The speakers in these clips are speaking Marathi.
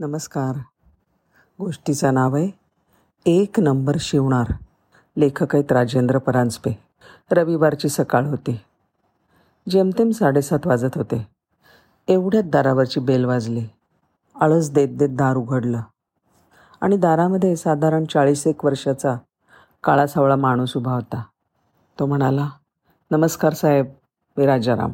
नमस्कार. गोष्टीचं नाव आहे एक नंबर शिवणार. लेखक आहेत राजेंद्र परांजपे. रविवारची सकाळ होती. जेमतेम साडेसात वाजत होते. एवढ्यात दारावरची बेल वाजली. आळस देत देत दार उघडलं. आणि दारामध्ये साधारण चाळीस एक वर्षाचा काळा सावळा माणूस उभा होता. तो म्हणाला नमस्कार साहेब मी राजाराम.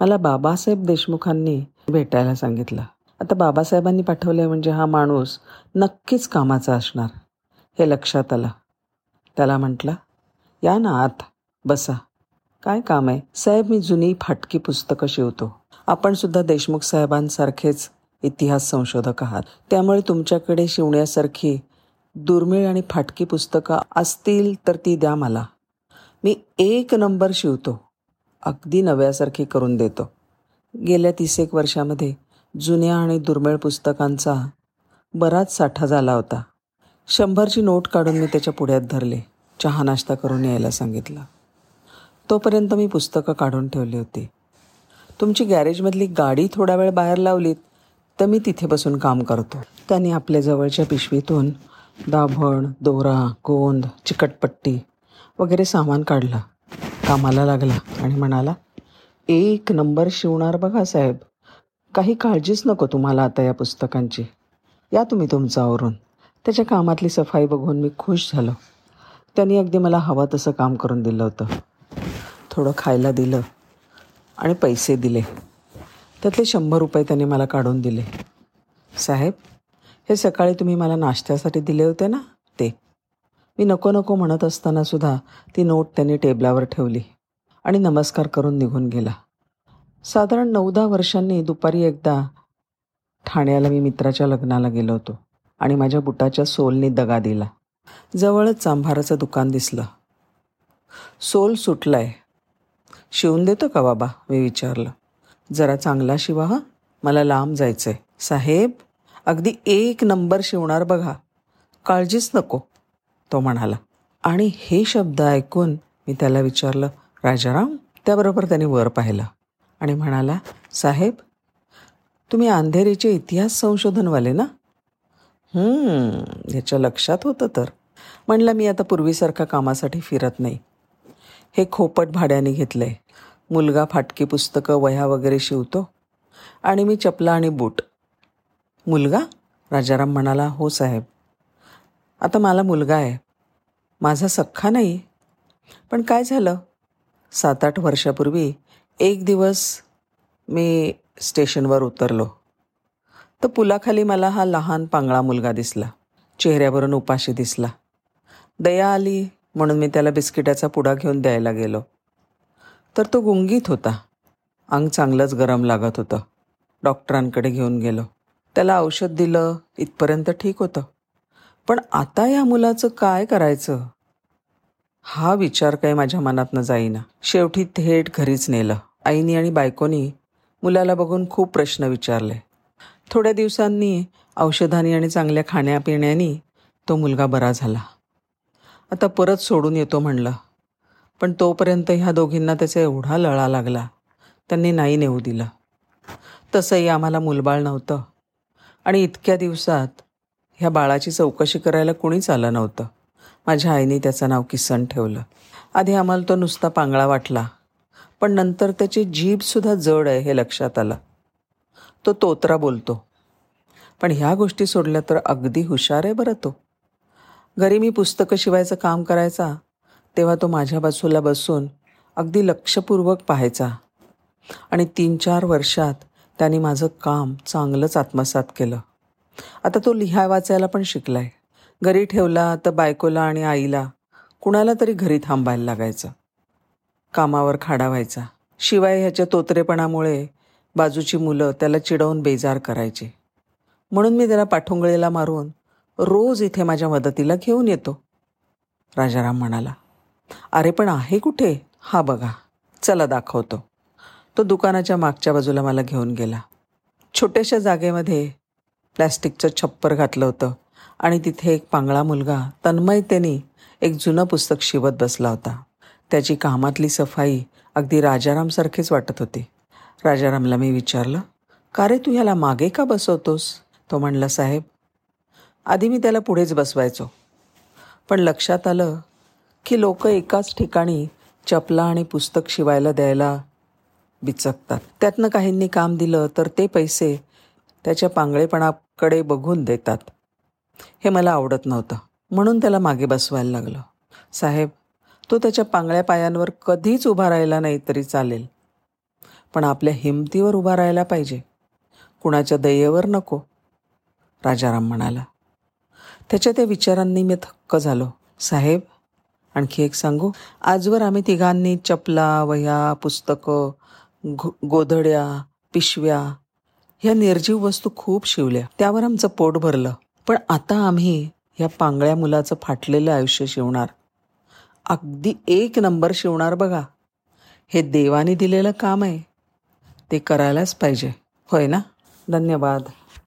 मला बाबासाहेब देशमुखांनी भेटायला सांगितलं. आता बाबासाहेबांनी पाठवले म्हणजे हा माणूस नक्कीच कामाचा असणार. हे लक्षात आलं. त्याला म्हटलं या ना आत बसा. काय काम आहे? साहेब मी जुनी फाटकी पुस्तकं शिवतो. आपण सुद्धा देशमुख साहेबांसारखेच इतिहास संशोधक आहात. त्यामुळे तुमच्याकडे शिवण्यासारखी दुर्मिळ आणि फाटकी पुस्तकं असतील तर ती द्या मला. मी एक नंबर शिवतो. अगदी नव्यासारखी करून देतो. गेल्या तीस एक वर्षामध्ये जुन्या आणि दुर्मिळ पुस्तकांचा बराच साठा झाला होता. शंभरची नोट काढून मी त्याच्या पुढ्यात धरले. चहा नाश्ता करून यायला सांगितलं. तोपर्यंत मी पुस्तकं काढून ठेवली होती. तुमची गॅरेजमधली गाडी थोडा वेळ बाहेर लावलीत तर मी तिथे बसून काम करतो. त्याने आपल्या जवळच्या पिशवीतून दाभण दोरा गोंद चिकटपट्टी वगैरे सामान काढलं. कामाला लागला आणि म्हणाला एक नंबर शिवणार बघा साहेब. काही काळजीच नको तुम्हाला आता या पुस्तकांची. या तुम्ही तुमचं आवरून. त्याच्या कामातली सफाई बघून मी खुश झालो. त्यांनी अगदी मला हवं तसं काम करून दिलं होतं. थोडं खायला दिलं आणि पैसे दिले. त्यातले शंभर रुपये त्यांनी मला काढून दिले. साहेब हे सकाळी तुम्ही मला नाश्त्यासाठी दिले होते ना? ते. मी नको नको म्हणत असतानासुद्धा ती नोट त्यांनी टेबलावर ठेवली आणि नमस्कार करून निघून गेला. साधारण नऊ दहा वर्षांनी दुपारी एकदा ठाण्याला मी मित्राच्या लग्नाला गेलो होतो आणि माझ्या बुटाच्या सोलनी दगा दिला. जवळच चांभाराचं दुकान दिसलं. सोल सुटलाय. शिवून देतो का बाबा? मी विचारलं. जरा चांगला शिवा हा? मला लांब जायचं आहे साहेब अगदी एक नंबर शिवणार बघा. काळजीच नको तो म्हणाला. आणि हे शब्द ऐकून मी त्याला विचारलं राजाराम? त्याबरोबर त्याने वर पाहिलं. आणि म्हणाला साहेब तुम्ही अंधेरीचे इतिहास संशोधनवाले ना? याच्या लक्षात होतं तर. म्हणलं मी आता पूर्वीसारखा कामासाठी फिरत नाही. हे खोपट भाड्याने घेतलं आहे मुलगा फाटकी पुस्तकं वह्या वगैरे शिवतो. आणि मी चपला आणि बूट. मुलगा? राजाराम म्हणाला हो साहेब. आता मला मुलगा आहे. माझा सख्खा नाही. पण काय झालं? सात आठ वर्षापूर्वी एक दिवस मी स्टेशनवर उतरलो. तर पुलाखाली मला हा लहान पांगळा मुलगा दिसला. चेहऱ्यावरून उपाशी दिसला. दया आली म्हणून मी त्याला बिस्किटाचा पुडा घेऊन द्यायला गेलो. तर तो गुंगीत होता. अंग चांगलंच गरम लागत होतं. डॉक्टरांकडे घेऊन गेलो. त्याला औषध दिलं इथपर्यंत ठीक होतं. पण आता या मुलाचं काय करायचं? हा विचार काही माझ्या मनातनं जाईना. शेवटी थेट घरीच नेलं. आईनी आणि बायकोनी मुलाला बघून खूप प्रश्न विचारले. थोड्या दिवसांनी औषधांनी आणि चांगल्या खाण्यापिण्यानी तो मुलगा बरा झाला. आता परत सोडून येतो म्हणलं. पण तोपर्यंत ह्या दोघींना त्याचा एवढा लळा लागला. त्यांनी नाही नेऊ दिलं. तसंही आम्हाला मुलबाळ नव्हतं. आणि इतक्या दिवसात ह्या बाळाची चौकशी करायला कुणीच आलं नव्हतं. माझ्या आईने त्याचं नाव किसन ठेवलं. आधी आम्हाला तो नुसता पांगळा वाटला पण नंतर त्याची जीभसुद्धा जड आहे हे लक्षात आलं. तो तोत्रा बोलतो पण ह्या गोष्टी सोडल्या तर अगदी हुशार आहे बरं तो. घरी मी पुस्तकं शिवायचं काम करायचा तेव्हा तो माझ्या बाजूला बसून अगदी लक्षपूर्वक पाहायचा. आणि तीन चार वर्षात त्याने माझं काम चांगलंच आत्मसात केलं. आता तो लिहाय वाचायला पण शिकला आहे घरी ठेवला तर बायकोला आणि आईला कुणाला तरी घरी थांबायला लागायचं. कामावर खाडा व्हायचा. शिवाय ह्याच्या तोतरेपणामुळे बाजूची मुलं त्याला चिडवून बेजार करायची. म्हणून मी त्याला पाठोंगळीला मारून रोज इथे माझ्या मदतीला घेऊन येतो. राजाराम म्हणाला अरे पण आहे कुठे? हा बघा. चला दाखवतो. तो दुकानाच्या मागच्या बाजूला मला घेऊन गेला. छोट्याशा जागेमध्ये प्लॅस्टिकचं छप्पर घातलं होतं. आणि तिथे एक पांगळा मुलगा तन्मयतेने एक जुनं पुस्तक शिवत बसला होता. त्याची कामातली सफाई अगदी राजारामसारखीच वाटत होती. राजारामला मी विचारलं का रे तू ह्याला मागे का बसवतोस? तो म्हणला साहेब आधी मी त्याला पुढेच बसवायचो. पण लक्षात आलं की लोक एकाच ठिकाणी चपला आणि पुस्तक शिवायला द्यायला बिचकतात. त्यातनं काहींनी काम दिलं तर ते पैसे त्याच्या पांगळेपणाकडे बघून देतात. हे मला आवडत नव्हतं. म्हणून त्याला मागे बसवायला लागलं. साहेब तो त्याच्या पांगळ्या पायांवर कधीच उभा राहिला नाही तरी चालेल. पण आपल्या हिमतीवर उभा राहायला पाहिजे. कुणाच्या दयेवर नको. राजाराम म्हणाला. त्याच्या त्या विचारांनी मी थक्क झालो. साहेब आणखी एक सांगू? आजवर आम्ही तिघांनी चपला वह्या पुस्तकं घो गोधड्या पिशव्या ह्या निर्जीव वस्तू खूप शिवल्या. त्यावर आमचं पोट भरलं. पण आता आम्ही ह्या पांगळ्या मुलाचं फाटलेलं आयुष्य शिवणार. अगदी एक नंबर शिवणार बघा. हे देवाने दिलेलं काम आहे. ते करायलाच पाहिजे. होय ना? धन्यवाद.